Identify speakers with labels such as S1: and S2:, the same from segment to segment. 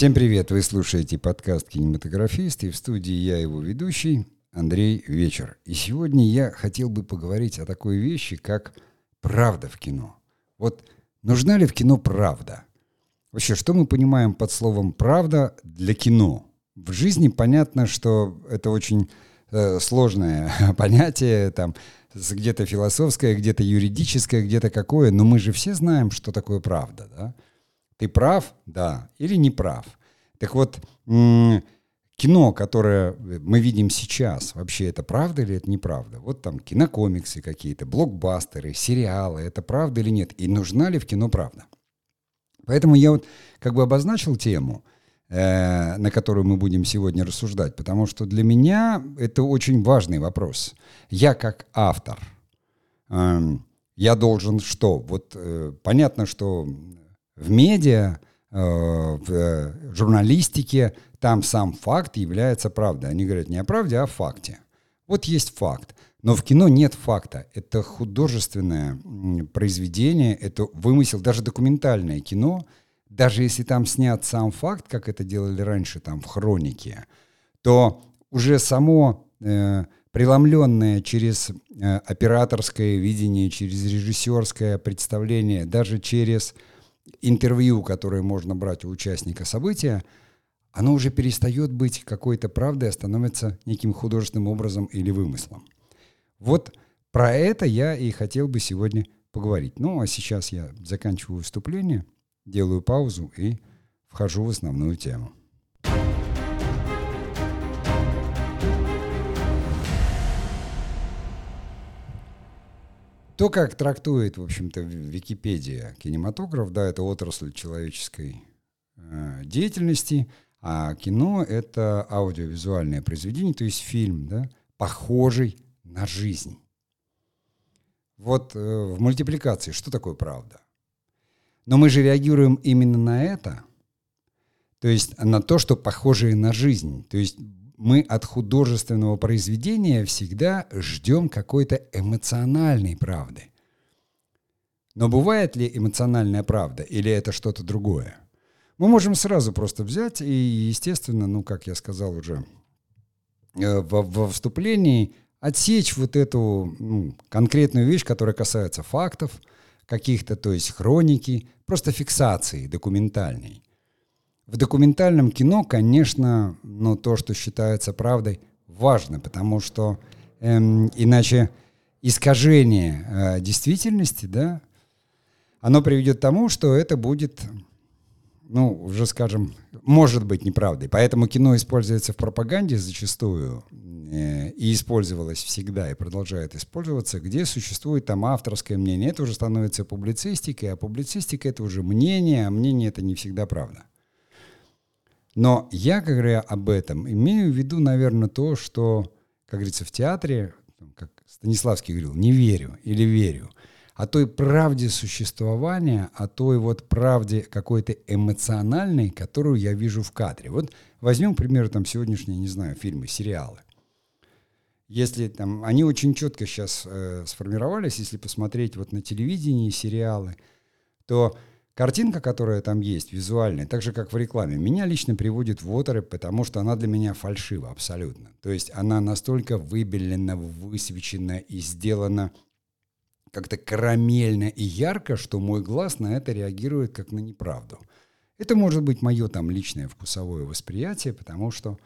S1: Всем привет! Вы слушаете подкаст «Кинематографист» и в студии я его ведущий Андрей Вечер. И сегодня я хотел бы поговорить о такой вещи, как правда в кино. Вот нужна ли в кино правда? Вообще, что мы понимаем под словом «правда» для кино? В жизни понятно, что это очень э, сложное понятие, там где-то философское, где-то юридическое, где-то какое, но мы же все знаем, что такое правда, да? Ты прав, да, или не прав. Так вот, кино, которое мы видим сейчас, вообще это правда или это неправда? Вот там кинокомиксы какие-то, блокбастеры, сериалы, это правда или нет? И нужна ли в кино правда? Поэтому я вот как бы обозначил тему, э, на которую мы будем сегодня рассуждать, потому что для меня это очень важный вопрос. Я как автор, э, я должен что? Вот э, понятно, что в медиа, э, в э, журналистике, там сам факт является правдой. Они говорят не о правде, а о факте. Вот есть факт. Но в кино нет факта. Это художественное произведение, это вымысел, даже документальное кино, даже если там снят сам факт, как это делали раньше там в хронике, то уже само э, преломленное через э, операторское видение, через режиссерское представление, даже через интервью, которое можно брать у участника события, оно уже перестает быть какой-то правдой, а становится неким художественным образом или вымыслом. Вот про это я и хотел бы сегодня поговорить. Ну, а сейчас я заканчиваю выступление, делаю паузу и вхожу в основную тему. То, как трактует, в общем-то, Википедия кинематограф, да, это отрасль человеческой э, деятельности, а кино — это аудиовизуальное произведение, то есть фильм, да, похожий на жизнь. Вот э, в мультипликации что такое правда? Но мы же реагируем именно на это, то есть на то, что похожее на жизнь. То есть мы от художественного произведения всегда ждем какой-то эмоциональной правды. Но бывает ли эмоциональная правда или это что-то другое? Мы можем сразу просто взять и, естественно, ну, как я сказал уже э, во, во вступлении, отсечь вот эту ну, конкретную вещь, которая касается фактов каких-то, то есть хроники, просто фиксации документальной. В документальном кино, конечно, ну, то, что считается правдой, важно, потому что эм, иначе искажение э, действительности, да, оно приведет к тому, что это будет, ну, уже скажем, может быть неправдой. Поэтому кино используется в пропаганде зачастую э, и использовалось всегда и продолжает использоваться, где существует там авторское мнение. Это уже становится публицистикой, а публицистика это уже мнение, а мнение это не всегда правда. Но я, говоря об этом, имею в виду, наверное, то, что, как говорится, в театре, как Станиславский говорил, не верю или верю, о той правде существования, о той вот правде какой-то эмоциональной, которую я вижу в кадре. Вот возьмем, к примеру, там сегодняшние, не знаю, фильмы, сериалы. Если там, они очень четко сейчас э, сформировались, если посмотреть вот на телевидении сериалы, то Картинка, которая там есть, визуальная, так же, как в рекламе, меня лично приводит в оторопь, потому что она для меня фальшива абсолютно. То есть она настолько выбелена, высвечена и сделана как-то карамельно и ярко, что мой глаз на это реагирует как на неправду. Это может быть мое там личное вкусовое восприятие, потому что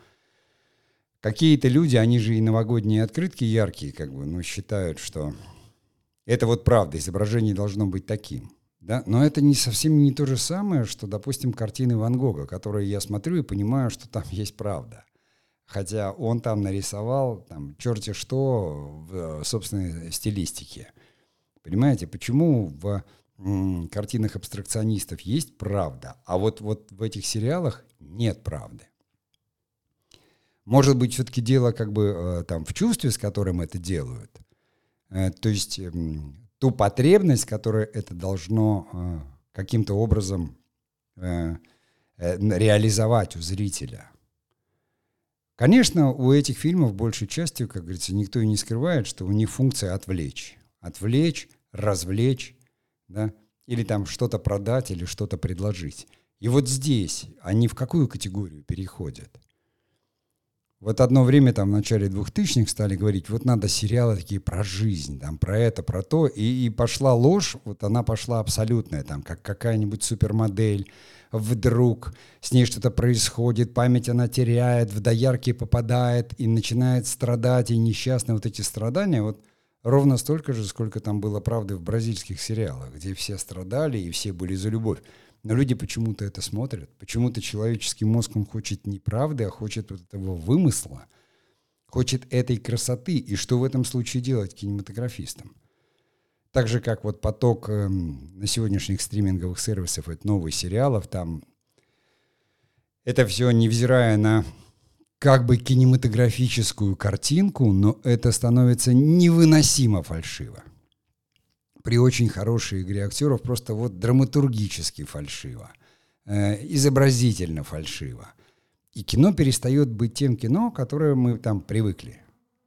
S1: какие-то люди, они же и новогодние открытки яркие, как бы, ну, считают, что это вот правда, изображение должно быть таким. Да? Но это не совсем не то же самое, что, допустим, картины Ван Гога, которые я смотрю и понимаю, что там есть правда. Хотя он там нарисовал там черти что в э, собственной стилистике. Понимаете, почему в картинах абстракционистов есть правда, а вот, вот в этих сериалах нет правды? Может быть, все-таки дело как бы э, там в чувстве, с которым это делают. Э, то есть ту потребность, которую это должно э, каким-то образом э, э, реализовать у зрителя. Конечно, у этих фильмов большей частью, как говорится, никто и не скрывает, что у них функция отвлечь. Отвлечь, развлечь, да, или там что-то продать, или что-то предложить. И вот здесь они в какую категорию переходят? Вот одно время, там, в начале 2000-х стали говорить, вот надо сериалы такие про жизнь, там, про это, про то, и, и пошла ложь, вот она пошла абсолютная, там, как какая-нибудь супермодель, вдруг с ней что-то происходит, память она теряет, в доярки попадает и начинает страдать, и несчастные вот эти страдания, вот ровно столько же, сколько там было правды в бразильских сериалах, где все страдали и все были за любовь. Но люди почему-то это смотрят. Почему-то человеческий мозг, он хочет не правды, а хочет вот этого вымысла. Хочет этой красоты. И что в этом случае делать кинематографистам? Так же, как вот поток э, на сегодняшних стриминговых сервисов, это новых сериалов, там это все невзирая на как бы кинематографическую картинку, но это становится невыносимо фальшиво при очень хорошей игре актеров просто вот драматургически фальшиво, э, изобразительно фальшиво. И кино перестает быть тем кино, которое мы там привыкли.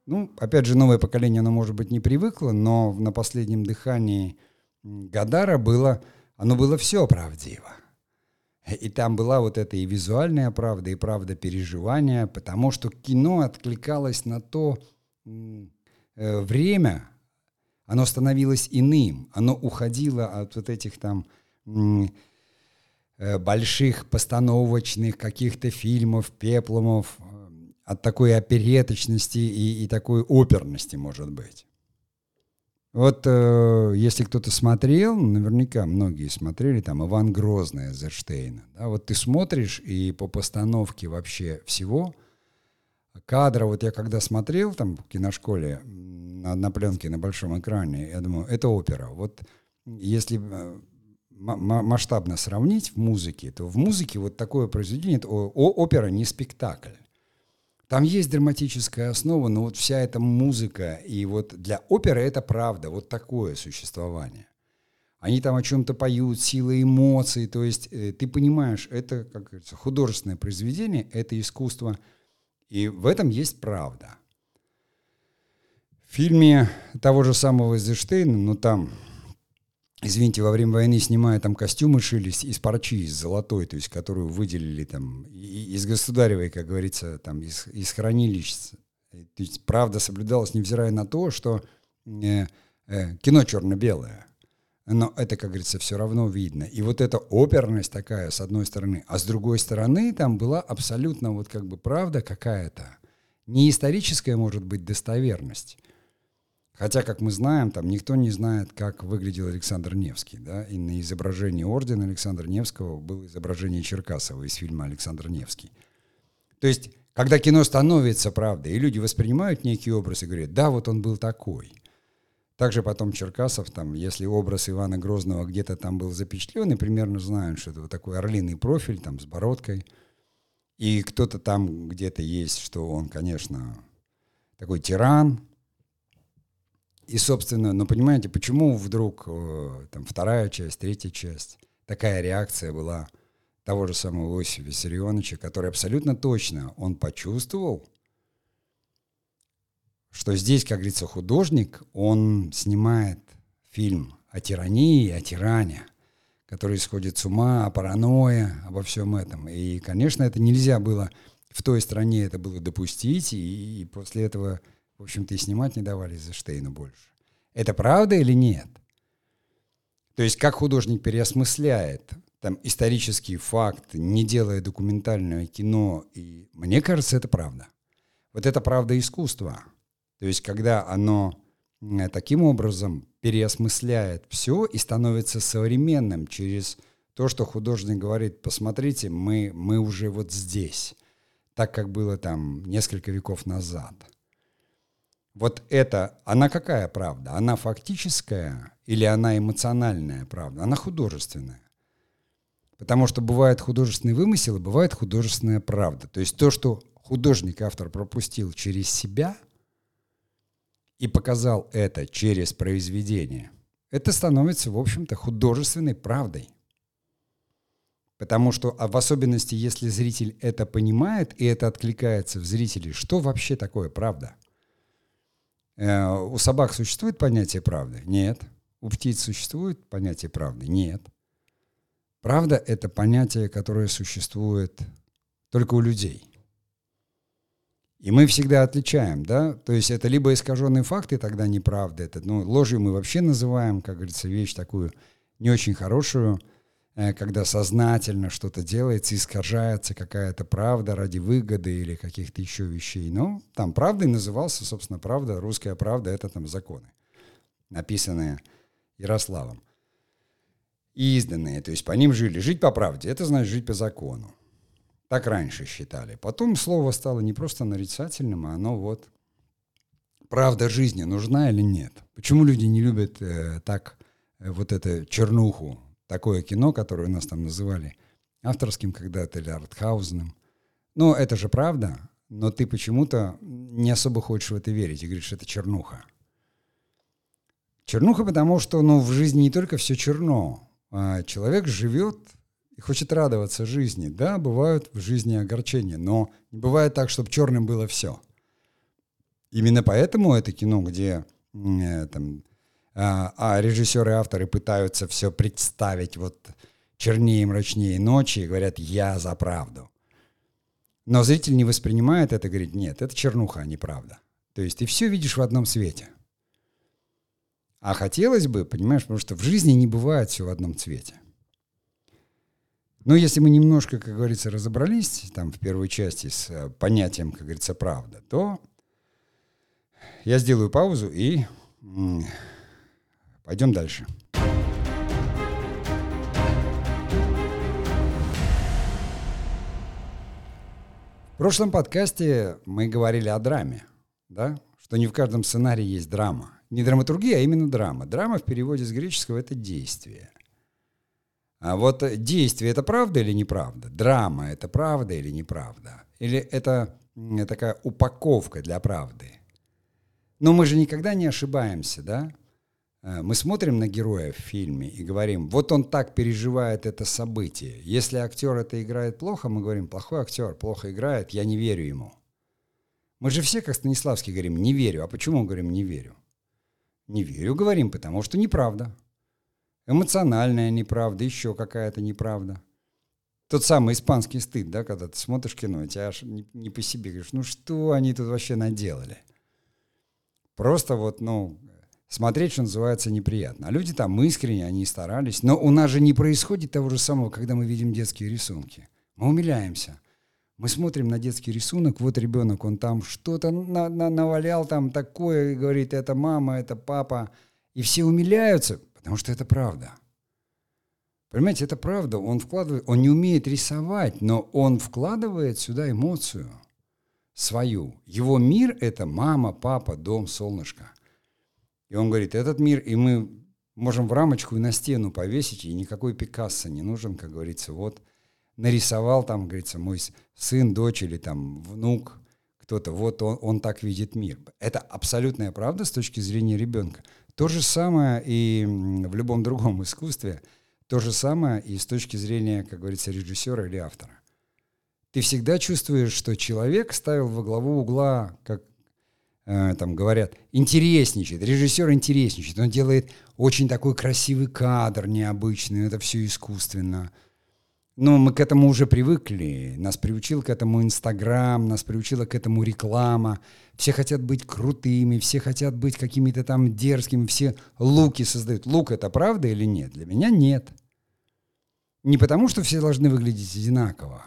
S1: Ну, опять же, новое поколение, оно, может быть, не привыкло, но на последнем дыхании Гадара было, оно было все правдиво. И там была вот эта и визуальная правда, и правда переживания, потому что кино откликалось на то э, время, оно становилось иным, оно уходило от вот этих там э, больших постановочных каких-то фильмов, пепломов, э, от такой опереточности и, и такой оперности, может быть. Вот э, если кто-то смотрел, наверняка многие смотрели, там Иван Грозный Эзерштейна. Да, вот ты смотришь, и по постановке вообще всего кадра, вот я когда смотрел там в киношколе, на, на пленке на большом экране, я думаю, это опера. Вот если э, масштабно сравнить в музыке, то в музыке вот такое произведение, это опера не спектакль. Там есть драматическая основа, но вот вся эта музыка, и вот для оперы это правда, вот такое существование. Они там о чем-то поют, сила эмоций, то есть э, ты понимаешь, это, как говорится, художественное произведение, это искусство, и в этом есть правда. В фильме того же самого Эйзенштейна, ну там, извините, во время войны снимая там костюмы шились из парчи, из золотой, то есть которую выделили там из государевой, как говорится, там из, из хранилищ. То есть правда соблюдалась, невзирая на то, что э, э, кино черно-белое. Но это, как говорится, все равно видно. И вот эта оперность такая, с одной стороны, а с другой стороны, там была абсолютно вот как бы правда какая-то. Не историческая, может быть, достоверность, Хотя, как мы знаем, там никто не знает, как выглядел Александр Невский. Да? И на изображении ордена Александра Невского было изображение Черкасова из фильма «Александр Невский». То есть, когда кино становится правдой, и люди воспринимают некий образ и говорят, да, вот он был такой. Также потом Черкасов, там, если образ Ивана Грозного где-то там был запечатлен, и примерно знают, что это вот такой орлиный профиль, там, с бородкой, и кто-то там где-то есть, что он, конечно, такой тиран, и, собственно, ну понимаете, почему вдруг э, там вторая часть, третья часть, такая реакция была того же самого Иосифа Виссарионовича, который абсолютно точно, он почувствовал, что здесь, как говорится, художник, он снимает фильм о тирании, о тиране, который исходит с ума, о паранойе, обо всем этом. И, конечно, это нельзя было в той стране это было допустить, и, и после этого в общем-то, и снимать не давали за Штейна больше. Это правда или нет? То есть как художник переосмысляет там исторический факт, не делая документальное кино, и мне кажется, это правда. Вот это правда искусства. То есть когда оно таким образом переосмысляет все и становится современным через то, что художник говорит, посмотрите, мы, мы уже вот здесь, так как было там несколько веков назад – вот это, она какая правда? Она фактическая или она эмоциональная правда? Она художественная. Потому что бывает художественный вымысел и бывает художественная правда. То есть то, что художник, автор пропустил через себя и показал это через произведение, это становится, в общем-то, художественной правдой. Потому что, а в особенности, если зритель это понимает и это откликается в зрителе, что вообще такое правда – у собак существует понятие правды? Нет. У птиц существует понятие правды? Нет. Правда — это понятие, которое существует только у людей. И мы всегда отличаем, да, то есть это либо искаженные факты, тогда неправда, это, ну, ложью мы вообще называем, как говорится, вещь такую не очень хорошую, э, когда сознательно что-то делается, искажается какая-то правда ради выгоды или каких-то еще вещей. Но там правдой назывался, собственно, правда, русская правда — это там законы, написанные Ярославом. И изданные, то есть по ним жили. Жить по правде — это значит жить по закону. Так раньше считали. Потом слово стало не просто нарицательным, а оно вот правда жизни нужна или нет. Почему люди не любят э, так э, вот это чернуху, такое кино, которое у нас там называли авторским когда-то или артхаузным. Ну, это же правда, но ты почему-то не особо хочешь в это верить и говоришь, это чернуха. Чернуха, потому что ну, в жизни не только все черно. А человек живет и хочет радоваться жизни. Да, бывают в жизни огорчения, но не бывает так, чтобы черным было все. Именно поэтому это кино, где э, там, а, а режиссеры и авторы пытаются все представить вот чернее и мрачнее ночи и говорят «я за правду». Но зритель не воспринимает это, говорит «нет, это чернуха, а не правда». То есть ты все видишь в одном свете. А хотелось бы, понимаешь, потому что в жизни не бывает все в одном цвете. Но если мы немножко, как говорится, разобрались там в первой части с э, понятием, как говорится, правда, то я сделаю паузу и пойдем дальше. В прошлом подкасте мы говорили о драме, да? что не в каждом сценарии есть драма. Не драматургия, а именно драма. Драма в переводе с греческого — это действие. А вот действие — это правда или неправда? Драма — это правда или неправда? Или это такая упаковка для правды? Но мы же никогда не ошибаемся, да? Э, мы смотрим на героя в фильме и говорим, вот он так переживает это событие. Если актер это играет плохо, мы говорим, плохой актер, плохо играет, я не верю ему. Мы же все, как Станиславский, говорим, не верю. А почему говорим не верю? Не верю, говорим, потому что неправда эмоциональная неправда, еще какая-то неправда. Тот самый испанский стыд, да, когда ты смотришь кино, и тебя аж не, не по себе говоришь, ну что они тут вообще наделали? Просто вот, ну, смотреть, что называется, неприятно. А люди там искренне, они старались. Но у нас же не происходит того же самого, когда мы видим детские рисунки. Мы умиляемся. Мы смотрим на детский рисунок, вот ребенок, он там что-то на, на, навалял там такое, и говорит, это мама, это папа. И все умиляются, Потому что это правда. Понимаете, это правда. Он вкладывает, он не умеет рисовать, но он вкладывает сюда эмоцию свою. Его мир — это мама, папа, дом, солнышко. И он говорит, этот мир, и мы можем в рамочку и на стену повесить, и никакой Пикассо не нужен, как говорится. Вот нарисовал там, говорится, мой сын, дочь или там внук, кто-то, вот он, он так видит мир. Это абсолютная правда с точки зрения ребенка. То же самое и в любом другом искусстве, то же самое и с точки зрения, как говорится, режиссера или автора. Ты всегда чувствуешь, что человек ставил во главу угла, как там говорят, интересничает, режиссер интересничает, он делает очень такой красивый кадр необычный, это все искусственно – но мы к этому уже привыкли. Нас приучил к этому Инстаграм, нас приучила к этому реклама. Все хотят быть крутыми, все хотят быть какими-то там дерзкими, все луки создают. Лук это правда или нет? Для меня нет. Не потому, что все должны выглядеть одинаково,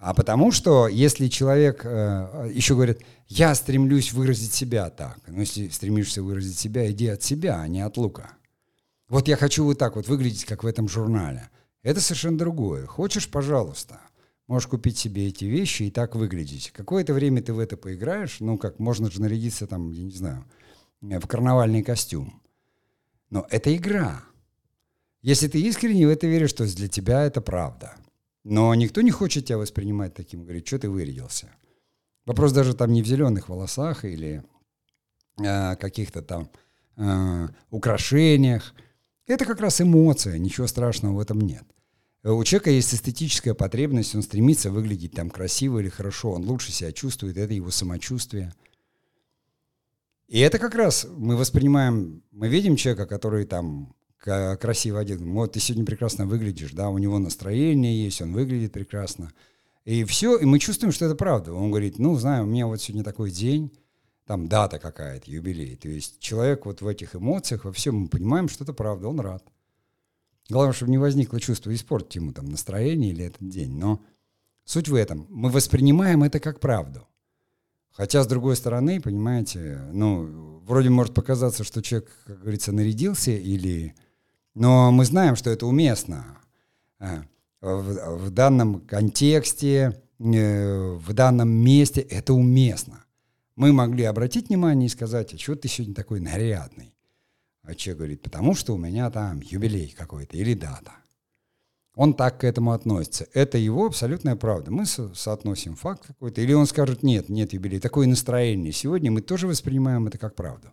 S1: а потому что если человек, э, еще говорит, я стремлюсь выразить себя так, ну если стремишься выразить себя, иди от себя, а не от лука. Вот я хочу вот так вот выглядеть, как в этом журнале. Это совершенно другое. Хочешь, пожалуйста. Можешь купить себе эти вещи и так выглядеть. Какое-то время ты в это поиграешь, ну как, можно же нарядиться там, я не знаю, в карнавальный костюм. Но это игра. Если ты искренне в это веришь, то для тебя это правда. Но никто не хочет тебя воспринимать таким. Говорит, что ты вырядился. Вопрос даже там не в зеленых волосах или э, каких-то там э, украшениях. Это как раз эмоция, ничего страшного в этом нет. У человека есть эстетическая потребность, он стремится выглядеть там красиво или хорошо, он лучше себя чувствует, это его самочувствие. И это как раз мы воспринимаем, мы видим человека, который там красиво одет. Вот ты сегодня прекрасно выглядишь, да, у него настроение есть, он выглядит прекрасно. И все, и мы чувствуем, что это правда. Он говорит, ну, знаю, у меня вот сегодня такой день, там дата какая-то, юбилей. То есть человек вот в этих эмоциях, во всем мы понимаем, что это правда, он рад. Главное, чтобы не возникло чувство испортить ему там настроение или этот день. Но суть в этом. Мы воспринимаем это как правду. Хотя, с другой стороны, понимаете, ну, вроде может показаться, что человек, как говорится, нарядился или... Но мы знаем, что это уместно. А, в, в данном контексте, э, в данном месте это уместно. Мы могли обратить внимание и сказать, а что ты сегодня такой нарядный? А человек говорит, потому что у меня там юбилей какой-то или дата. Он так к этому относится. Это его абсолютная правда. Мы со- соотносим факт какой-то. Или он скажет, нет, нет юбилей. Такое настроение сегодня. Мы тоже воспринимаем это как правду.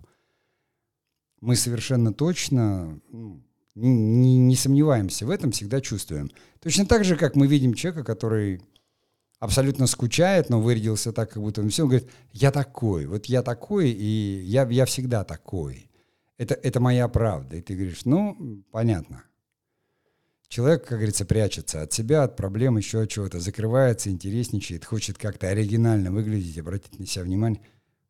S1: Мы совершенно точно ну, не, не сомневаемся в этом, всегда чувствуем. Точно так же, как мы видим человека, который абсолютно скучает, но вырядился так, как будто он все, он говорит, я такой, вот я такой, и я, я всегда такой. Это, это моя правда. И ты говоришь, ну, понятно. Человек, как говорится, прячется от себя, от проблем, еще от чего-то, закрывается, интересничает, хочет как-то оригинально выглядеть, обратить на себя внимание.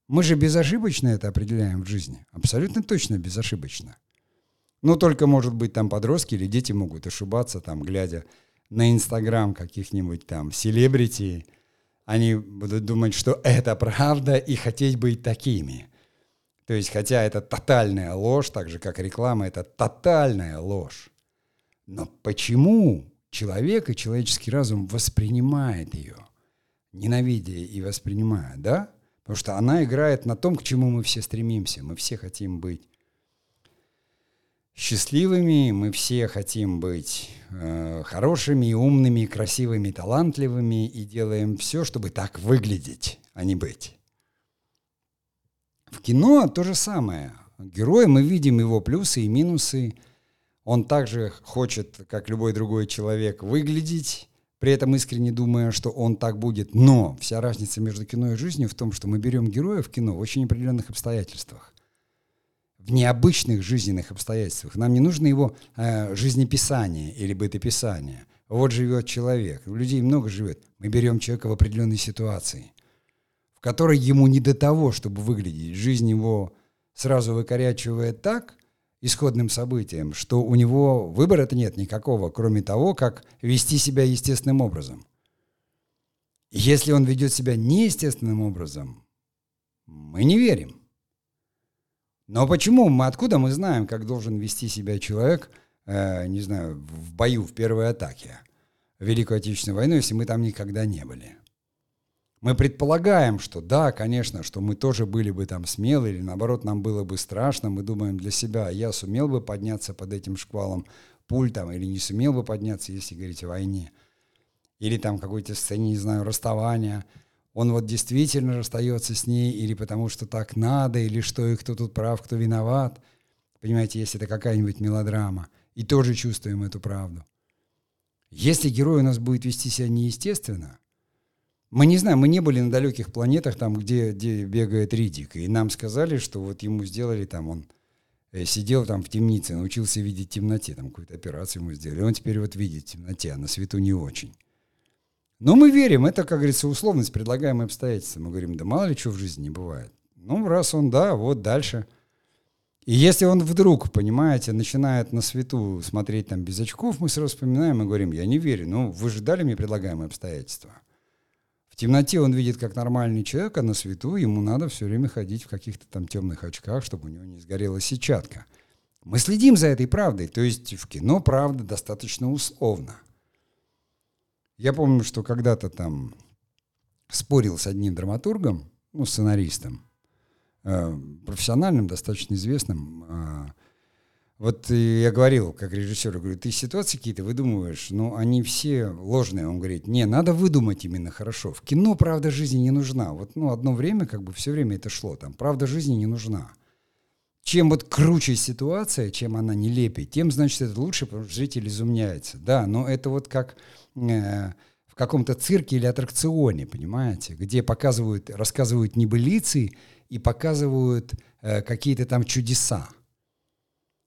S1: Мы же безошибочно это определяем в жизни. Абсолютно точно безошибочно. Ну, только, может быть, там подростки или дети могут ошибаться, там, глядя на Инстаграм каких-нибудь там селебрити, они будут думать, что это правда, и хотеть быть такими. То есть, хотя это тотальная ложь, так же, как реклама, это тотальная ложь. Но почему человек и человеческий разум воспринимает ее, ненавидя и воспринимая, да? Потому что она играет на том, к чему мы все стремимся. Мы все хотим быть счастливыми, мы все хотим быть э, хорошими, умными, красивыми, талантливыми и делаем все, чтобы так выглядеть, а не быть. В кино то же самое. Герой, мы видим его плюсы и минусы. Он также хочет, как любой другой человек, выглядеть, при этом искренне думая, что он так будет. Но вся разница между кино и жизнью в том, что мы берем героя в кино в очень определенных обстоятельствах в необычных жизненных обстоятельствах. Нам не нужно его э, жизнеписание или бытописание. Вот живет человек. У людей много живет. Мы берем человека в определенной ситуации, в которой ему не до того, чтобы выглядеть. Жизнь его сразу выкорячивает так, исходным событием, что у него выбора-то нет никакого, кроме того, как вести себя естественным образом. Если он ведет себя неестественным образом, мы не верим. Но почему? Мы откуда мы знаем, как должен вести себя человек, э, не знаю, в бою, в первой атаке, Великую Отечественную войну, если мы там никогда не были? Мы предполагаем, что да, конечно, что мы тоже были бы там смелы, или наоборот, нам было бы страшно, мы думаем для себя, я сумел бы подняться под этим шквалом пуль там, или не сумел бы подняться, если говорить о войне. Или там какой-то сцене, не знаю, расставания – он вот действительно расстается с ней или потому что так надо, или что, и кто тут прав, кто виноват. Понимаете, если это какая-нибудь мелодрама. И тоже чувствуем эту правду. Если герой у нас будет вести себя неестественно, мы не знаем, мы не были на далеких планетах, там, где, где бегает Ридик, и нам сказали, что вот ему сделали там, он э, сидел там в темнице, научился видеть в темноте, там какую-то операцию ему сделали, он теперь вот видит в темноте, а на свету не очень. Но мы верим, это, как говорится, условность, предлагаемые обстоятельства. Мы говорим, да мало ли что в жизни не бывает. Ну, раз он, да, вот дальше. И если он вдруг, понимаете, начинает на свету смотреть там без очков, мы сразу вспоминаем и говорим, я не верю, ну, вы же дали мне предлагаемые обстоятельства. В темноте он видит как нормальный человек, а на свету ему надо все время ходить в каких-то там темных очках, чтобы у него не сгорела сетчатка. Мы следим за этой правдой, то есть в кино правда достаточно условно. Я помню, что когда-то там спорил с одним драматургом, ну, сценаристом, э, профессиональным, достаточно известным. Э, вот я говорил, как режиссер, говорю, ты ситуации какие-то выдумываешь, но они все ложные. Он говорит, не, надо выдумать именно хорошо. В кино правда жизни не нужна. Вот ну, одно время, как бы все время это шло, там, правда жизни не нужна. Чем вот круче ситуация, чем она нелепее, тем, значит, это лучше, потому что зритель изумняется. Да, но это вот как Э, в каком-то цирке или аттракционе, понимаете, где показывают, рассказывают небылицы и показывают э, какие-то там чудеса.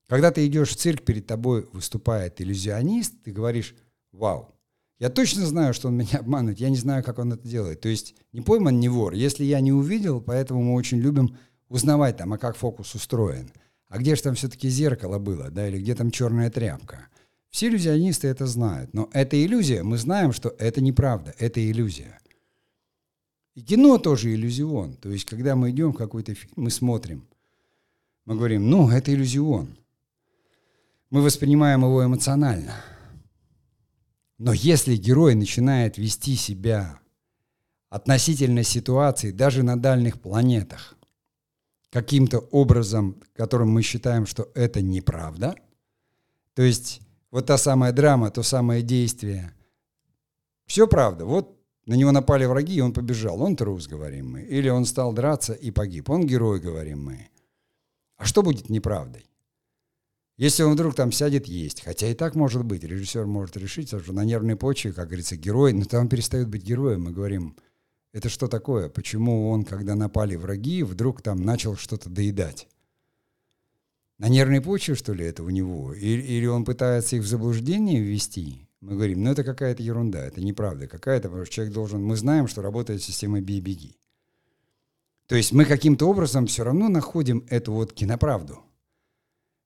S1: Когда ты идешь в цирк, перед тобой выступает иллюзионист, ты говоришь, вау, я точно знаю, что он меня обманывает, я не знаю, как он это делает. То есть не пойман, не вор. Если я не увидел, поэтому мы очень любим узнавать там, а как фокус устроен. А где же там все-таки зеркало было, да, или где там черная тряпка. Все иллюзионисты это знают. Но это иллюзия, мы знаем, что это неправда, это иллюзия. И кино тоже иллюзион. То есть, когда мы идем в какой-то фильм, мы смотрим, мы говорим, ну, это иллюзион мы воспринимаем его эмоционально. Но если герой начинает вести себя относительно ситуации даже на дальних планетах каким-то образом, которым мы считаем, что это неправда, то есть вот та самая драма, то самое действие, все правда. Вот на него напали враги, и он побежал. Он трус, говорим мы. Или он стал драться и погиб. Он герой, говорим мы. А что будет неправдой? Если он вдруг там сядет есть, хотя и так может быть, режиссер может решить, что на нервной почве, как говорится, герой, но там перестает быть героем. Мы говорим, это что такое? Почему он, когда напали враги, вдруг там начал что-то доедать? На нервной почве, что ли, это у него? Или, или он пытается их в заблуждение ввести? Мы говорим, ну это какая-то ерунда, это неправда какая-то, потому что человек должен... Мы знаем, что работает система «бей-беги». То есть мы каким-то образом все равно находим эту вот киноправду –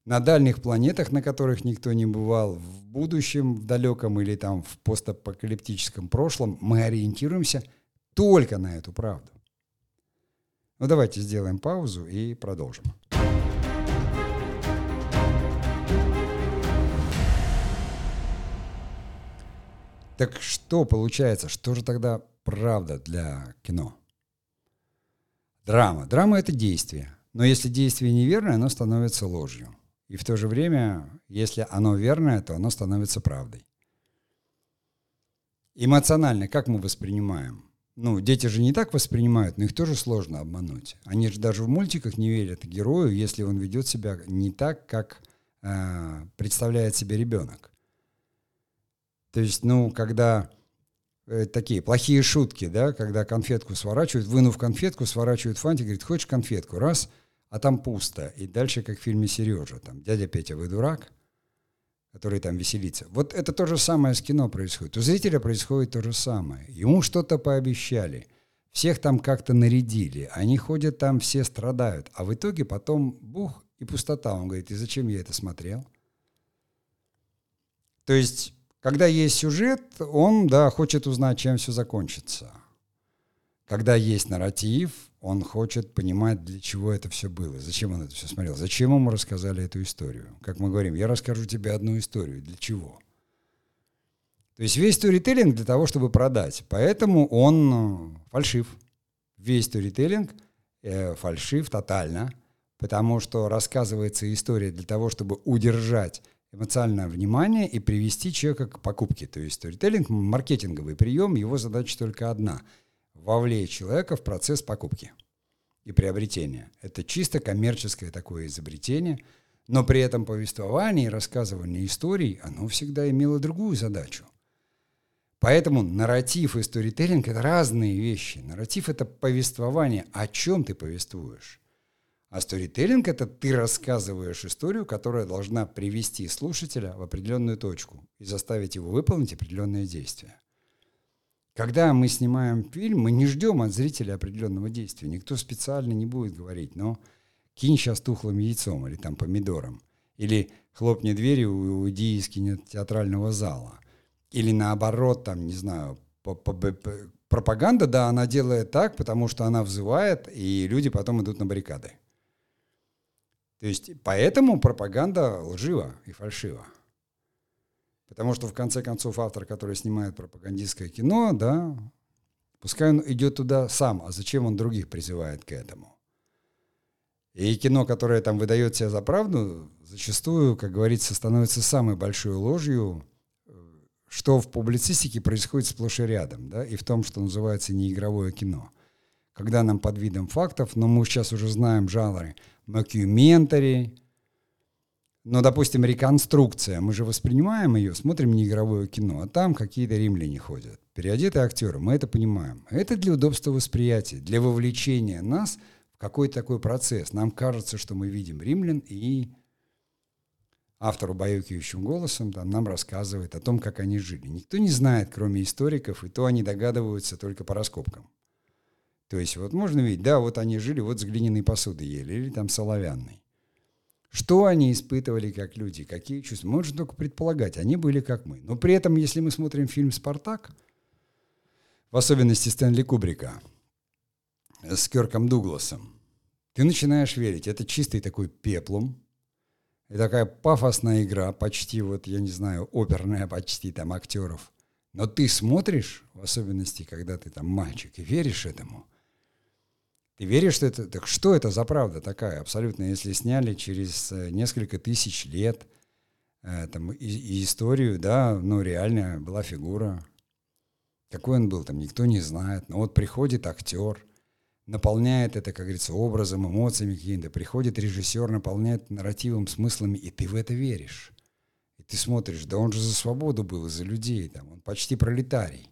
S1: на дальних планетах, на которых никто не бывал, в будущем, в далеком или там в постапокалиптическом прошлом, мы ориентируемся только на эту правду. Ну давайте сделаем паузу и продолжим. Так что получается, что же тогда правда для кино? Драма. Драма — это действие. Но если действие неверное, оно становится ложью. И в то же время, если оно верное, то оно становится правдой. Эмоционально, как мы воспринимаем? Ну, дети же не так воспринимают, но их тоже сложно обмануть. Они же даже в мультиках не верят герою, если он ведет себя не так, как э, представляет себе ребенок. То есть, ну, когда э, такие плохие шутки, да, когда конфетку сворачивают, вынув конфетку, сворачивают фантик, говорит, хочешь конфетку? Раз – а там пусто. И дальше, как в фильме «Сережа», там «Дядя Петя, вы дурак», который там веселится. Вот это то же самое с кино происходит. У зрителя происходит то же самое. Ему что-то пообещали, всех там как-то нарядили, они ходят там, все страдают, а в итоге потом бух и пустота. Он говорит, и зачем я это смотрел? То есть, когда есть сюжет, он, да, хочет узнать, чем все закончится. Когда есть нарратив, он хочет понимать, для чего это все было, зачем он это все смотрел, зачем ему рассказали эту историю. Как мы говорим, я расскажу тебе одну историю, для чего. То есть весь сторителлинг для того, чтобы продать. Поэтому он э, фальшив. Весь сторителлинг э, фальшив тотально, потому что рассказывается история для того, чтобы удержать эмоциональное внимание и привести человека к покупке. То есть сторителлинг – маркетинговый прием, его задача только одна – вовлечь человека в процесс покупки и приобретения. Это чисто коммерческое такое изобретение, но при этом повествование и рассказывание историй, оно всегда имело другую задачу. Поэтому нарратив и сторителлинг – это разные вещи. Нарратив – это повествование, о чем ты повествуешь. А сторителлинг – это ты рассказываешь историю, которая должна привести слушателя в определенную точку и заставить его выполнить определенные действия. Когда мы снимаем фильм, мы не ждем от зрителя определенного действия. Никто специально не будет говорить, но кинь сейчас тухлым яйцом или там помидором. Или хлопни дверью и уйди из кинотеатрального зала. Или наоборот, там, не знаю, пропаганда, да, она делает так, потому что она взывает, и люди потом идут на баррикады. То есть поэтому пропаганда лжива и фальшива. Потому что, в конце концов, автор, который снимает пропагандистское кино, да, пускай он идет туда сам, а зачем он других призывает к этому? И кино, которое там выдает себя за правду, зачастую, как говорится, становится самой большой ложью, что в публицистике происходит сплошь и рядом, да, и в том, что называется неигровое кино. Когда нам под видом фактов, но мы сейчас уже знаем жанры мокюментари, но, допустим, реконструкция, мы же воспринимаем ее, смотрим неигровое кино, а там какие-то римляне ходят. Переодетые актеры, мы это понимаем. Это для удобства восприятия, для вовлечения нас в какой-то такой процесс. Нам кажется, что мы видим римлян и автор убаюкивающим голосом там, нам рассказывает о том, как они жили. Никто не знает, кроме историков, и то они догадываются только по раскопкам. То есть вот можно видеть, да, вот они жили, вот с глиняной посуды ели, или там соловянной. Что они испытывали как люди, какие чувства, можно только предполагать, они были как мы. Но при этом, если мы смотрим фильм «Спартак», в особенности Стэнли Кубрика, с Керком Дугласом, ты начинаешь верить, это чистый такой пеплум, и такая пафосная игра, почти вот, я не знаю, оперная почти там актеров. Но ты смотришь, в особенности, когда ты там мальчик, и веришь этому. Ты веришь, что это... Так что это за правда такая абсолютно, если сняли через э, несколько тысяч лет э, там, и, и историю, да, ну, реально была фигура. Какой он был, там никто не знает. Но вот приходит актер – наполняет это, как говорится, образом, эмоциями какими-то. Приходит режиссер, наполняет нарративом, смыслами, и ты в это веришь. И ты смотришь, да он же за свободу был, за людей, там, он почти пролетарий.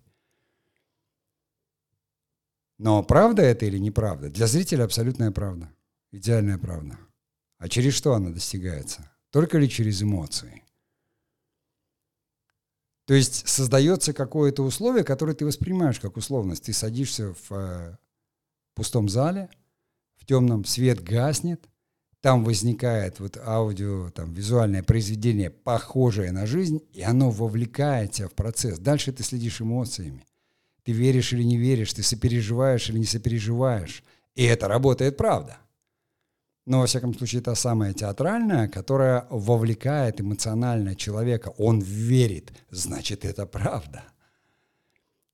S1: Но правда это или неправда? Для зрителя абсолютная правда, идеальная правда. А через что она достигается? Только ли через эмоции? То есть создается какое-то условие, которое ты воспринимаешь как условность. Ты садишься в э, пустом зале, в темном свет гаснет, там возникает вот аудио, там визуальное произведение, похожее на жизнь, и оно вовлекает тебя в процесс. Дальше ты следишь эмоциями. Ты веришь или не веришь, ты сопереживаешь или не сопереживаешь. И это работает правда. Но, во всяком случае, та самая театральная, которая вовлекает эмоционально человека. Он верит, значит, это правда.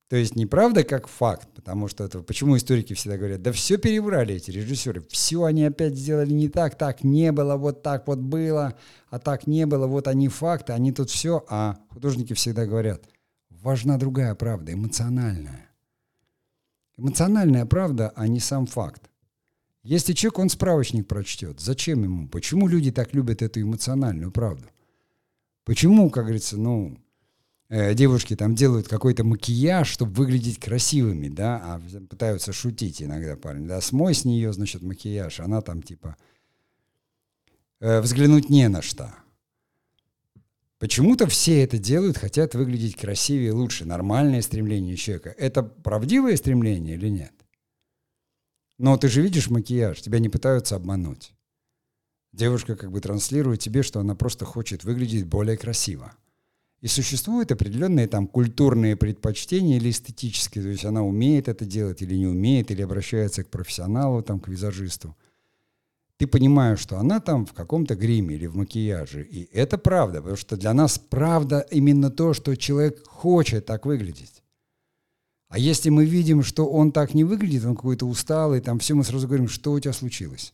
S1: То есть неправда как факт, потому что это почему историки всегда говорят, да все переврали эти режиссеры, все они опять сделали не так, так не было, вот так вот было, а так не было, вот они факты, они тут все, а художники всегда говорят, важна другая правда, эмоциональная. Эмоциональная правда, а не сам факт. Если человек, он справочник прочтет, зачем ему? Почему люди так любят эту эмоциональную правду? Почему, как говорится, ну, Э, девушки там делают какой-то макияж, чтобы выглядеть красивыми, да, а пытаются шутить иногда парни, да, смой с нее, значит, макияж, она там типа э, взглянуть не на что. Почему-то все это делают, хотят выглядеть красивее, лучше. Нормальное стремление человека. Это правдивое стремление или нет? Но ты же видишь макияж, тебя не пытаются обмануть. Девушка как бы транслирует тебе, что она просто хочет выглядеть более красиво. И существуют определенные там культурные предпочтения или эстетические, то есть она умеет это делать или не умеет, или обращается к профессионалу, там, к визажисту. Ты понимаешь, что она там в каком-то гриме или в макияже. И это правда, потому что для нас правда именно то, что человек хочет так выглядеть. А если мы видим, что он так не выглядит, он какой-то усталый, там все, мы сразу говорим, что у тебя случилось?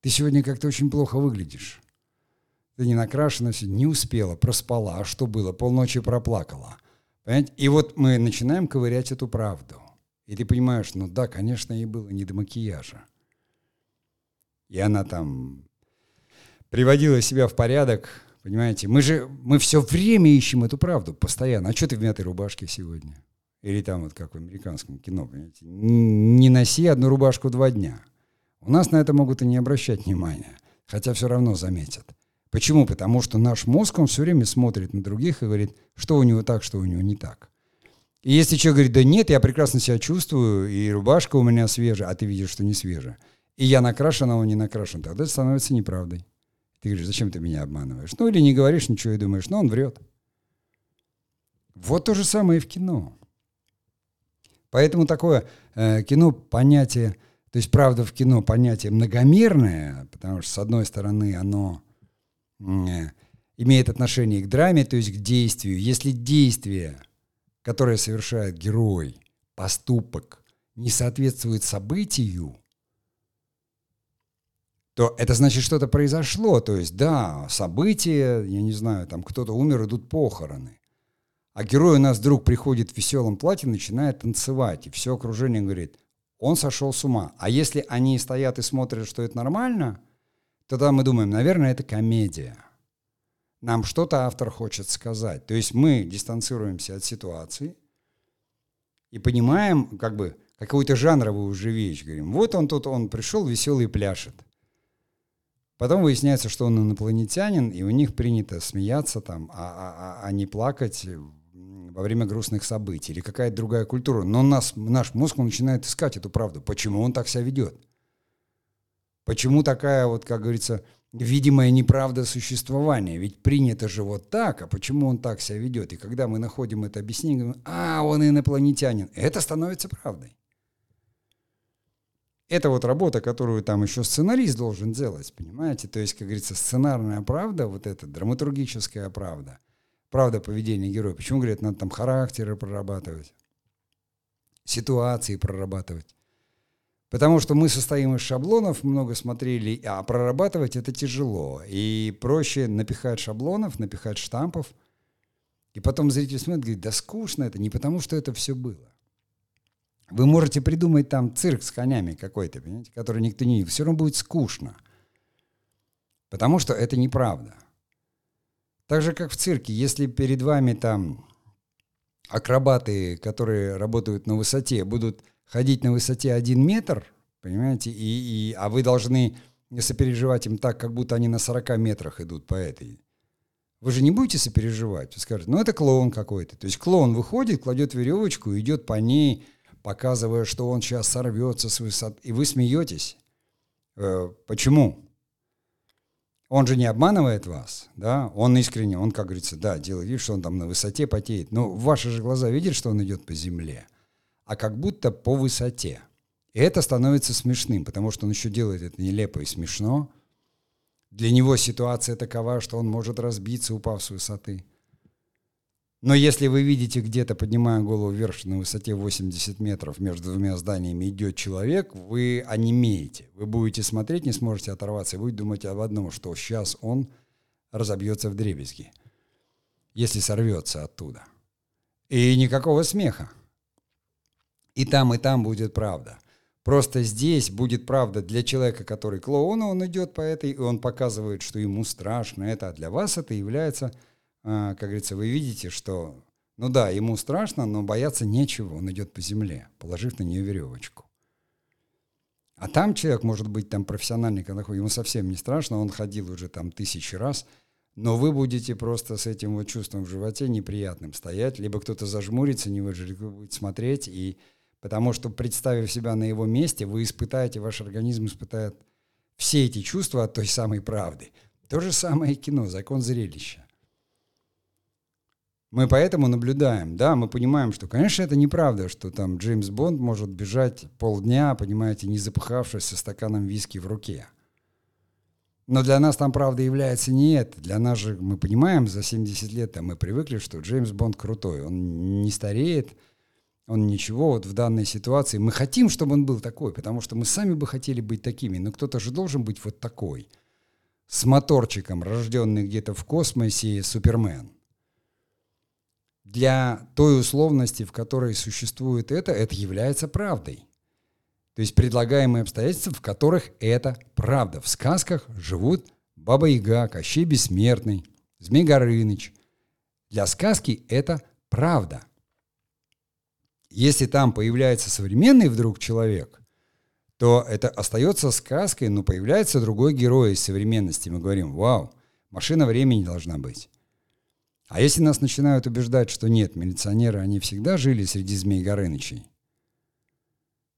S1: Ты сегодня как-то очень плохо выглядишь. Ты не накрашена, не успела, проспала. А что было? Полночи проплакала. Понимаете? И вот мы начинаем ковырять эту правду. И ты понимаешь, ну да, конечно, ей было не до макияжа. И она там приводила себя в порядок, понимаете? Мы же, мы все время ищем эту правду, постоянно. А что ты в мятой рубашке сегодня? Или там вот как в американском кино, понимаете? Не носи одну рубашку два дня. У нас на это могут и не обращать внимания, хотя все равно заметят. Почему? Потому что наш мозг, он все время смотрит на других и говорит, что у него так, что у него не так. И если человек говорит, да нет, я прекрасно себя чувствую, и рубашка у меня свежая, а ты видишь, что не свежая, и я накрашен, а он не накрашен, тогда это становится неправдой. Ты говоришь, зачем ты меня обманываешь? Ну или не говоришь ничего и думаешь, ну он врет. Вот то же самое и в кино. Поэтому такое э, кино понятие, то есть правда в кино понятие многомерное, потому что с одной стороны оно Э, имеет отношение к драме, то есть к действию. Если действие, которое совершает герой, поступок, не соответствует событию, то это значит, что-то произошло. То есть, да, события, я не знаю, там кто-то умер, идут похороны. А герой у нас вдруг приходит в веселом платье, начинает танцевать, и все окружение говорит, он сошел с ума. А если они стоят и смотрят, что это нормально, тогда мы думаем, наверное, это комедия. Нам что-то автор хочет сказать. То есть мы дистанцируемся от ситуации и понимаем, как бы, какую-то жанровую уже вещь. Говорим, вот он тут, он пришел веселый пляшет. Потом выясняется, что он инопланетянин, и у них принято смеяться там, а, а, а не плакать во время грустных событий или какая-то другая культура. Но нас, наш мозг начинает искать эту правду. Почему он так себя ведет? Почему такая вот, как говорится, видимая неправда существования? Ведь принято же вот так, а почему он так себя ведет? И когда мы находим это объяснение, говорим, а, он инопланетянин, это становится правдой. Это вот работа, которую там еще сценарист должен делать, понимаете? То есть, как говорится, сценарная правда, вот эта драматургическая правда, правда поведения героя. Почему, говорят, надо там характеры прорабатывать, ситуации прорабатывать? Потому что мы состоим из шаблонов, много смотрели, а прорабатывать это тяжело. И проще напихать шаблонов, напихать штампов. И потом зритель смотрит говорит, да скучно это, не потому что это все было. Вы можете придумать там цирк с конями какой-то, понимаете, который никто не видит. Все равно будет скучно. Потому что это неправда. Так же, как в цирке, если перед вами там акробаты, которые работают на высоте, будут ходить на высоте один метр, понимаете, и, и, а вы должны сопереживать им так, как будто они на 40 метрах идут по этой. Вы же не будете сопереживать. Вы скажете, ну это клоун какой-то. То есть клоун выходит, кладет веревочку, идет по ней, показывая, что он сейчас сорвется с высоты, и вы смеетесь. Э, почему? Он же не обманывает вас, да? Он искренне, он, как говорится, да, делает вид, что он там на высоте потеет. Но ваши же глаза видят, что он идет по земле, а как будто по высоте. И это становится смешным, потому что он еще делает это нелепо и смешно. Для него ситуация такова, что он может разбиться, упав с высоты. Но если вы видите где-то, поднимая голову вверх на высоте 80 метров между двумя зданиями идет человек, вы онемеете. Вы будете смотреть, не сможете оторваться, и будете думать об одном, что сейчас он разобьется в дребезги, если сорвется оттуда. И никакого смеха. И там, и там будет правда. Просто здесь будет правда для человека, который клоун, он идет по этой, и он показывает, что ему страшно это, а для вас это является как говорится, вы видите, что, ну да, ему страшно, но бояться нечего, он идет по земле, положив на нее веревочку. А там человек может быть там профессиональный, ему совсем не страшно, он ходил уже там тысячи раз, но вы будете просто с этим вот чувством в животе неприятным стоять, либо кто-то зажмурится, не выживет, вы будете смотреть, и потому что, представив себя на его месте, вы испытаете, ваш организм испытает все эти чувства от той самой правды. То же самое кино, закон зрелища. Мы поэтому наблюдаем, да, мы понимаем, что, конечно, это неправда, что там Джеймс Бонд может бежать полдня, понимаете, не запыхавшись со стаканом виски в руке. Но для нас там правда является не это. Для нас же, мы понимаем, за 70 лет там мы привыкли, что Джеймс Бонд крутой. Он не стареет, он ничего. Вот в данной ситуации мы хотим, чтобы он был такой, потому что мы сами бы хотели быть такими. Но кто-то же должен быть вот такой. С моторчиком, рожденный где-то в космосе, Супермен для той условности, в которой существует это, это является правдой. То есть предлагаемые обстоятельства, в которых это правда. В сказках живут Баба Яга, Кощей Бессмертный, Змей Горыныч. Для сказки это правда. Если там появляется современный вдруг человек, то это остается сказкой, но появляется другой герой из современности. Мы говорим, вау, машина времени должна быть. А если нас начинают убеждать, что нет, милиционеры, они всегда жили среди змей Горынычей,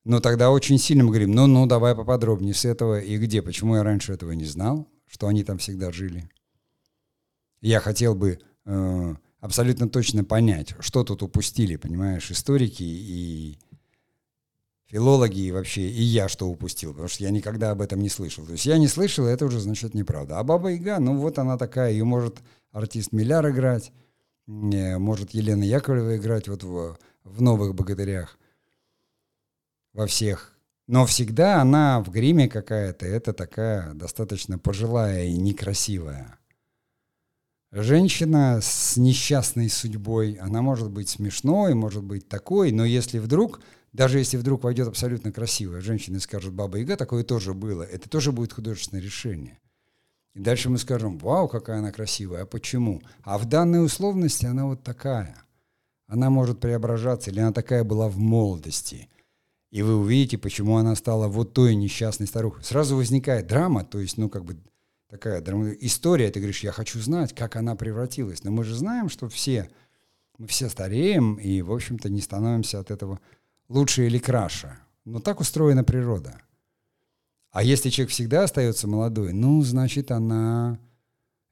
S1: ну тогда очень сильно мы говорим, ну-ну, давай поподробнее с этого и где, почему я раньше этого не знал, что они там всегда жили. Я хотел бы э, абсолютно точно понять, что тут упустили, понимаешь, историки и филологи и вообще, и я что упустил, потому что я никогда об этом не слышал. То есть я не слышал, это уже значит неправда. А Баба Яга, ну вот она такая, ее может артист Миляр играть, может Елена Яковлева играть вот в, в «Новых богатырях», во всех. Но всегда она в гриме какая-то, это такая достаточно пожилая и некрасивая. Женщина с несчастной судьбой, она может быть смешной, может быть такой, но если вдруг, даже если вдруг войдет абсолютно красивая женщина и скажет «Баба Яга», такое тоже было, это тоже будет художественное решение. И дальше мы скажем, вау, какая она красивая, а почему? А в данной условности она вот такая. Она может преображаться, или она такая была в молодости. И вы увидите, почему она стала вот той несчастной старухой. Сразу возникает драма, то есть, ну, как бы, такая драма... история, ты говоришь, я хочу знать, как она превратилась. Но мы же знаем, что все, мы все стареем и, в общем-то, не становимся от этого лучше или краше. Но так устроена природа. А если человек всегда остается молодой, ну, значит, она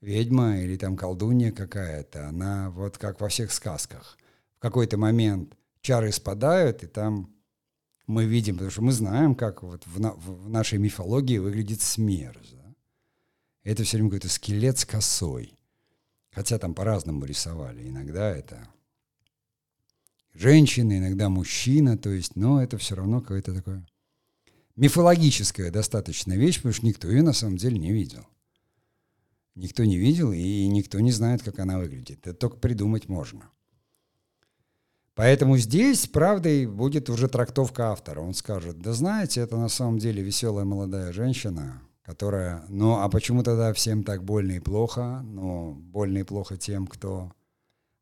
S1: ведьма или там колдунья какая-то. Она вот как во всех сказках. В какой-то момент чары спадают, и там мы видим, потому что мы знаем, как вот в, на, в нашей мифологии выглядит смерть. Да? Это все время какой-то скелет с косой. Хотя там по-разному рисовали. Иногда это женщина, иногда мужчина, то есть, но это все равно какое-то такое мифологическая достаточно вещь, потому что никто ее на самом деле не видел. Никто не видел, и никто не знает, как она выглядит. Это только придумать можно. Поэтому здесь правдой будет уже трактовка автора. Он скажет, да знаете, это на самом деле веселая молодая женщина, которая, ну а почему тогда всем так больно и плохо? Ну, больно и плохо тем, кто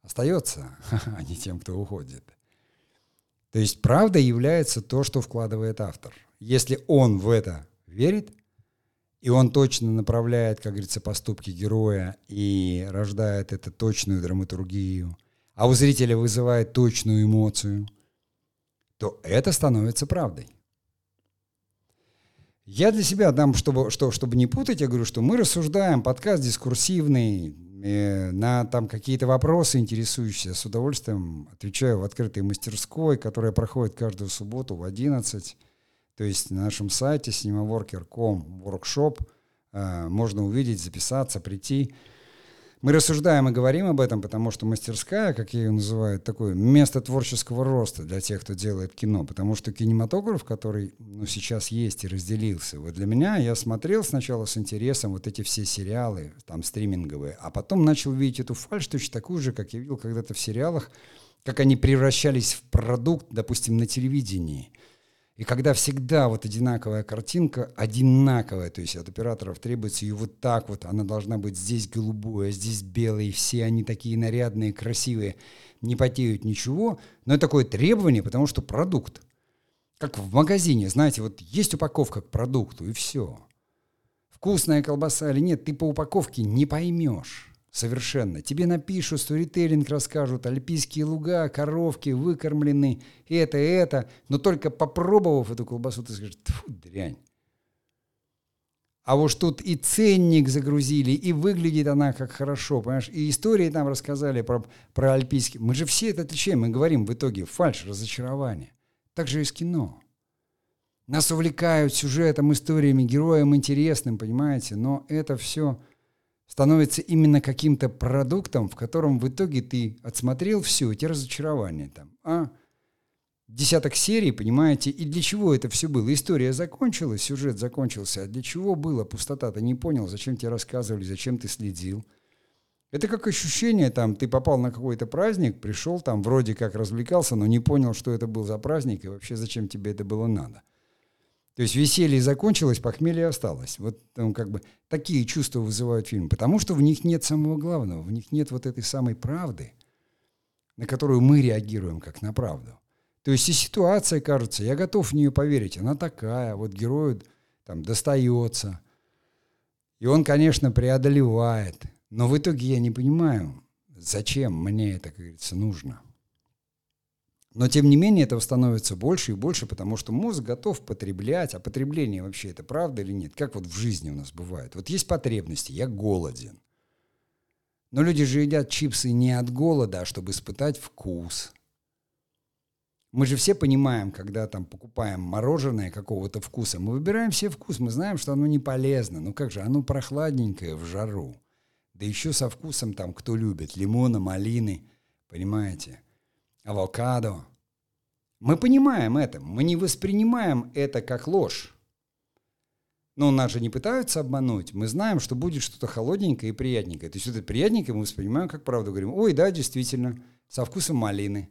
S1: остается, а не тем, кто уходит. То есть правда является то, что вкладывает автор. Если он в это верит, и он точно направляет, как говорится, поступки героя и рождает эту точную драматургию, а у зрителя вызывает точную эмоцию, то это становится правдой. Я для себя дам, чтобы, что, чтобы не путать, я говорю, что мы рассуждаем, подкаст дискурсивный, э, на там какие-то вопросы интересующие, с удовольствием отвечаю в открытой мастерской, которая проходит каждую субботу в 11. То есть на нашем сайте cinemaworker.com workshop э, можно увидеть, записаться, прийти. Мы рассуждаем и говорим об этом, потому что мастерская, как ее называют, такое место творческого роста для тех, кто делает кино. Потому что кинематограф, который ну, сейчас есть и разделился, вот для меня я смотрел сначала с интересом вот эти все сериалы, там стриминговые, а потом начал видеть эту фальш точно такую же, как я видел когда-то в сериалах, как они превращались в продукт, допустим, на телевидении – и когда всегда вот одинаковая картинка, одинаковая, то есть от операторов требуется ее вот так вот, она должна быть здесь голубой, а здесь белый, все они такие нарядные, красивые, не потеют ничего, но это такое требование, потому что продукт. Как в магазине, знаете, вот есть упаковка к продукту, и все. Вкусная колбаса или нет, ты по упаковке не поймешь. Совершенно. Тебе напишут, сторителлинг расскажут, альпийские луга, коровки выкормлены, это, это. Но только попробовав эту колбасу, ты скажешь, тьфу, дрянь. А вот тут и ценник загрузили, и выглядит она как хорошо, понимаешь? И истории там рассказали про, про альпийский. Мы же все это отличаем, мы говорим в итоге фальш, разочарование. Так же и с кино. Нас увлекают сюжетом, историями, героем интересным, понимаете? Но это все становится именно каким-то продуктом, в котором в итоге ты отсмотрел все, эти разочарования там, а десяток серий, понимаете, и для чего это все было? История закончилась, сюжет закончился, а для чего было? Пустота, ты не понял, зачем тебе рассказывали, зачем ты следил. Это как ощущение, там, ты попал на какой-то праздник, пришел там, вроде как развлекался, но не понял, что это был за праздник и вообще зачем тебе это было надо. То есть веселье закончилось, похмелье осталось. Вот ну, как бы такие чувства вызывают фильм, потому что в них нет самого главного, в них нет вот этой самой правды, на которую мы реагируем как на правду. То есть и ситуация, кажется, я готов в нее поверить, она такая, вот герою там достается, и он, конечно, преодолевает, но в итоге я не понимаю, зачем мне это, как говорится, нужно. Но тем не менее этого становится больше и больше, потому что мозг готов потреблять. А потребление вообще это правда или нет? Как вот в жизни у нас бывает. Вот есть потребности, я голоден. Но люди же едят чипсы не от голода, а чтобы испытать вкус. Мы же все понимаем, когда там покупаем мороженое какого-то вкуса, мы выбираем все вкус, мы знаем, что оно не полезно. Ну как же, оно прохладненькое в жару. Да еще со вкусом там, кто любит, лимона, малины, понимаете? Авокадо. Мы понимаем это, мы не воспринимаем это как ложь. Но нас же не пытаются обмануть. Мы знаем, что будет что-то холодненькое и приятненькое. То есть это приятненькое мы воспринимаем как правду. Говорим, ой, да, действительно, со вкусом малины.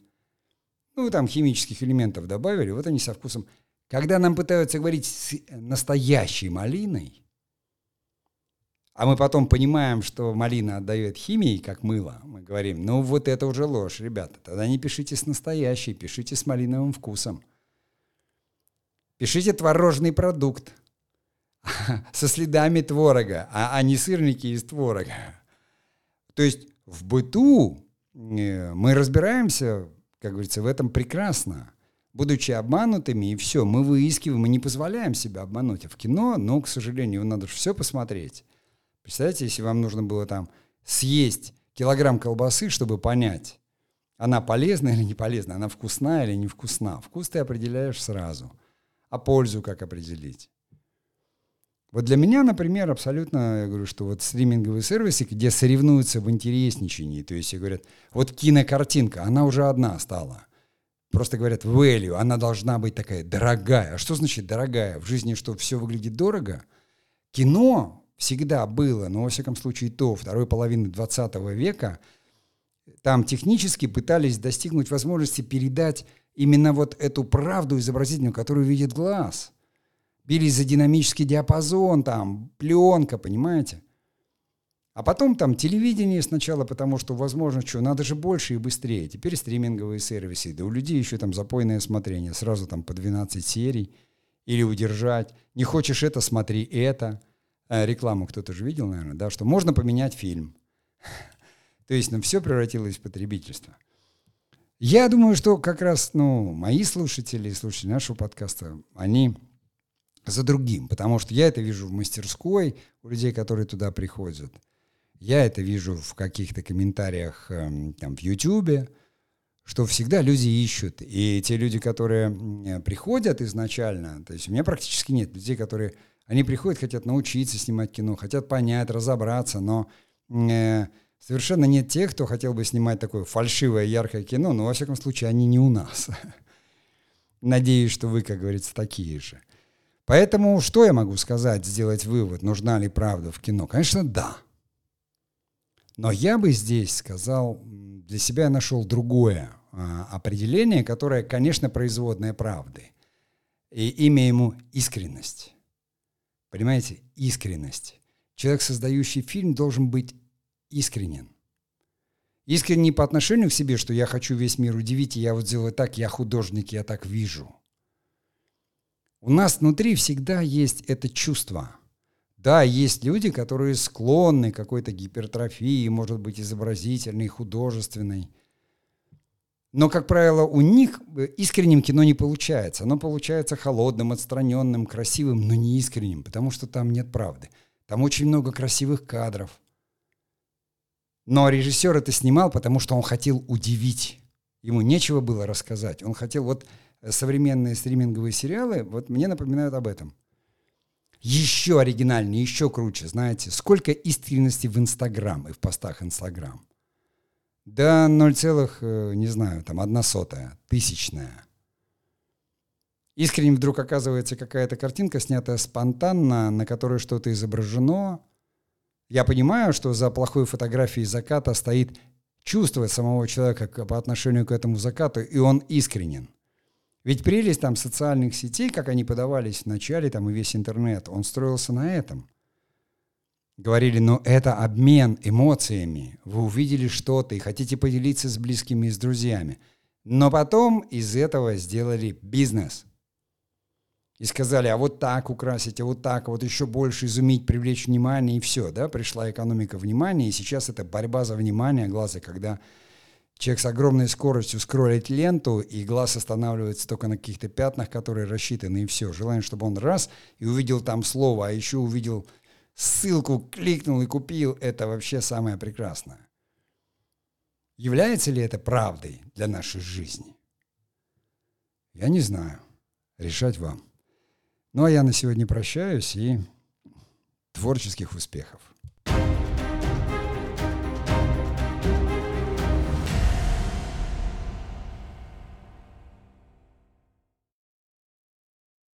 S1: Ну, там химических элементов добавили, вот они со вкусом. Когда нам пытаются говорить с настоящей малиной, а мы потом понимаем, что малина отдает химии, как мыло. Мы говорим, ну вот это уже ложь, ребята. Тогда не пишите с настоящей, пишите с малиновым вкусом. Пишите творожный продукт. со следами творога, а, а не сырники из творога. То есть в быту э, мы разбираемся, как говорится, в этом прекрасно. Будучи обманутыми, и все, мы выискиваем, мы не позволяем себя обмануть. А в кино, ну, к сожалению, надо же все посмотреть. Представляете, если вам нужно было там съесть килограмм колбасы, чтобы понять, она полезна или не полезна, она вкусна или не вкусна. Вкус ты определяешь сразу. А пользу как определить? Вот для меня, например, абсолютно, я говорю, что вот стриминговые сервисы, где соревнуются в интересничании, то есть говорят, вот кинокартинка, она уже одна стала. Просто говорят, value, она должна быть такая дорогая. А что значит дорогая? В жизни что, все выглядит дорого? Кино всегда было, но во всяком случае то, второй половины 20 века, там технически пытались достигнуть возможности передать именно вот эту правду изобразительную, которую видит глаз – бились за динамический диапазон, там, пленка, понимаете? А потом там телевидение сначала, потому что, возможно, что, надо же больше и быстрее. Теперь стриминговые сервисы. Да у людей еще там запойное смотрение. Сразу там по 12 серий. Или удержать. Не хочешь это, смотри это. А, рекламу кто-то же видел, наверное, да, что можно поменять фильм. То есть, ну, все превратилось в потребительство. Я думаю, что как раз, ну, мои слушатели, слушатели нашего подкаста, они за другим, потому что я это вижу в мастерской у людей, которые туда приходят. Я это вижу в каких-то комментариях эм, там, в Ютубе, что всегда люди ищут. И те люди, которые приходят изначально, то есть у меня практически нет людей, которые, они приходят, хотят научиться снимать кино, хотят понять, разобраться, но э, совершенно нет тех, кто хотел бы снимать такое фальшивое, яркое кино, но во всяком случае они не у нас. Надеюсь, что вы, как говорится, такие же. Поэтому что я могу сказать, сделать вывод, нужна ли правда в кино? Конечно, да. Но я бы здесь сказал, для себя я нашел другое а, определение, которое, конечно, производное правды. И имя ему искренность. Понимаете, искренность. Человек, создающий фильм, должен быть искренен. Искренний по отношению к себе, что я хочу весь мир удивить, и я вот сделаю так, я художник, я так вижу – у нас внутри всегда есть это чувство. Да, есть люди, которые склонны к какой-то гипертрофии, может быть, изобразительной, художественной. Но, как правило, у них э, искренним кино не получается. Оно получается холодным, отстраненным, красивым, но не искренним, потому что там нет правды. Там очень много красивых кадров. Но режиссер это снимал, потому что он хотел удивить. Ему нечего было рассказать. Он хотел вот современные стриминговые сериалы, вот мне напоминают об этом. Еще оригинальнее, еще круче, знаете, сколько искренности в Инстаграм и в постах Инстаграм. Да 0, э, не знаю, там одна сотая, тысячная. Искренне вдруг оказывается какая-то картинка, снятая спонтанно, на которой что-то изображено. Я понимаю, что за плохой фотографией заката стоит чувство самого человека по отношению к этому закату, и он искренен. Ведь прелесть там социальных сетей, как они подавались в начале, там и весь интернет, он строился на этом. Говорили, ну это обмен эмоциями. Вы увидели что-то и хотите поделиться с близкими и с друзьями. Но потом из этого сделали бизнес. И сказали, а вот так украсить, а вот так, а вот еще больше изумить, привлечь внимание, и все, да, пришла экономика внимания, и сейчас это борьба за внимание глаза, когда человек с огромной скоростью скроллит ленту, и глаз останавливается только на каких-то пятнах, которые рассчитаны, и все. Желание, чтобы он раз и увидел там слово, а еще увидел ссылку, кликнул и купил, это вообще самое прекрасное. Является ли это правдой для нашей жизни? Я не знаю. Решать вам. Ну а я на сегодня прощаюсь и творческих успехов.